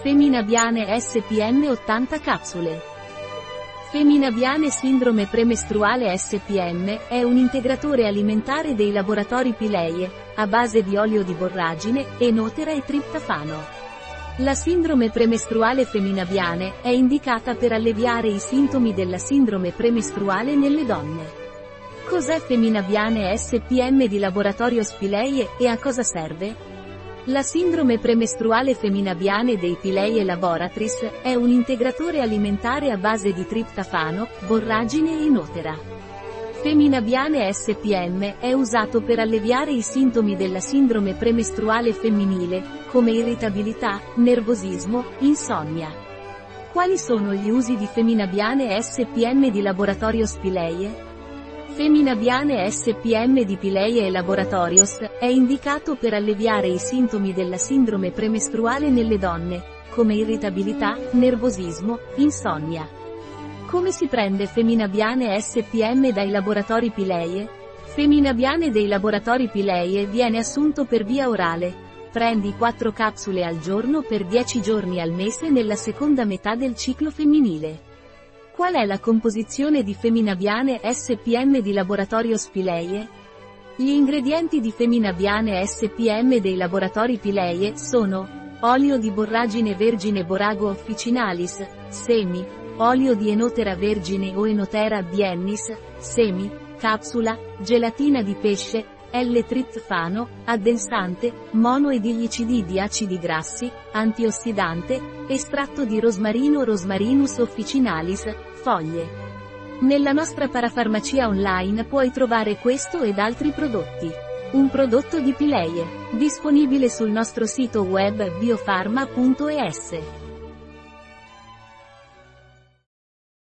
Feminabiane SPM 80 capsule. Feminabiane Sindrome premestruale SPM è un integratore alimentare dei laboratori Pileie, a base di olio di borragine, enotera e triptafano. La sindrome premestruale feminabiane è indicata per alleviare i sintomi della sindrome premestruale nelle donne. Cos'è Feminabiane SPM di laboratorio Spileie e a cosa serve? La sindrome premestruale feminabiane dei Pileie laboratris è un integratore alimentare a base di triptafano, borragine e inotera. Feminabiane SPM è usato per alleviare i sintomi della sindrome premestruale femminile, come irritabilità, nervosismo, insonnia. Quali sono gli usi di Feminabiane SPM di laboratorio Spileie? Feminabiane SPM di Pileia e Laboratorios, è indicato per alleviare i sintomi della sindrome premestruale nelle donne, come irritabilità, nervosismo, insonnia. Come si prende Feminabiane SPM dai laboratori Pileie? Feminabiane dei laboratori Pileie viene assunto per via orale. Prendi 4 capsule al giorno per 10 giorni al mese nella seconda metà del ciclo femminile. Qual è la composizione di Feminabiane SPM di Laboratorio Spileie? Gli ingredienti di Feminabiane SPM dei laboratori Pileie sono olio di borragine vergine Borago officinalis, semi, olio di enotera vergine o enotera biennis, semi, capsula, gelatina di pesce, L-triptofano, addensante, monoedilicidi di acidi grassi, antiossidante, estratto di rosmarino Rosmarinus officinalis, foglie. Nella nostra parafarmacia online puoi trovare questo ed altri prodotti. Un prodotto di Pileie, disponibile sul nostro sito web biofarma.es.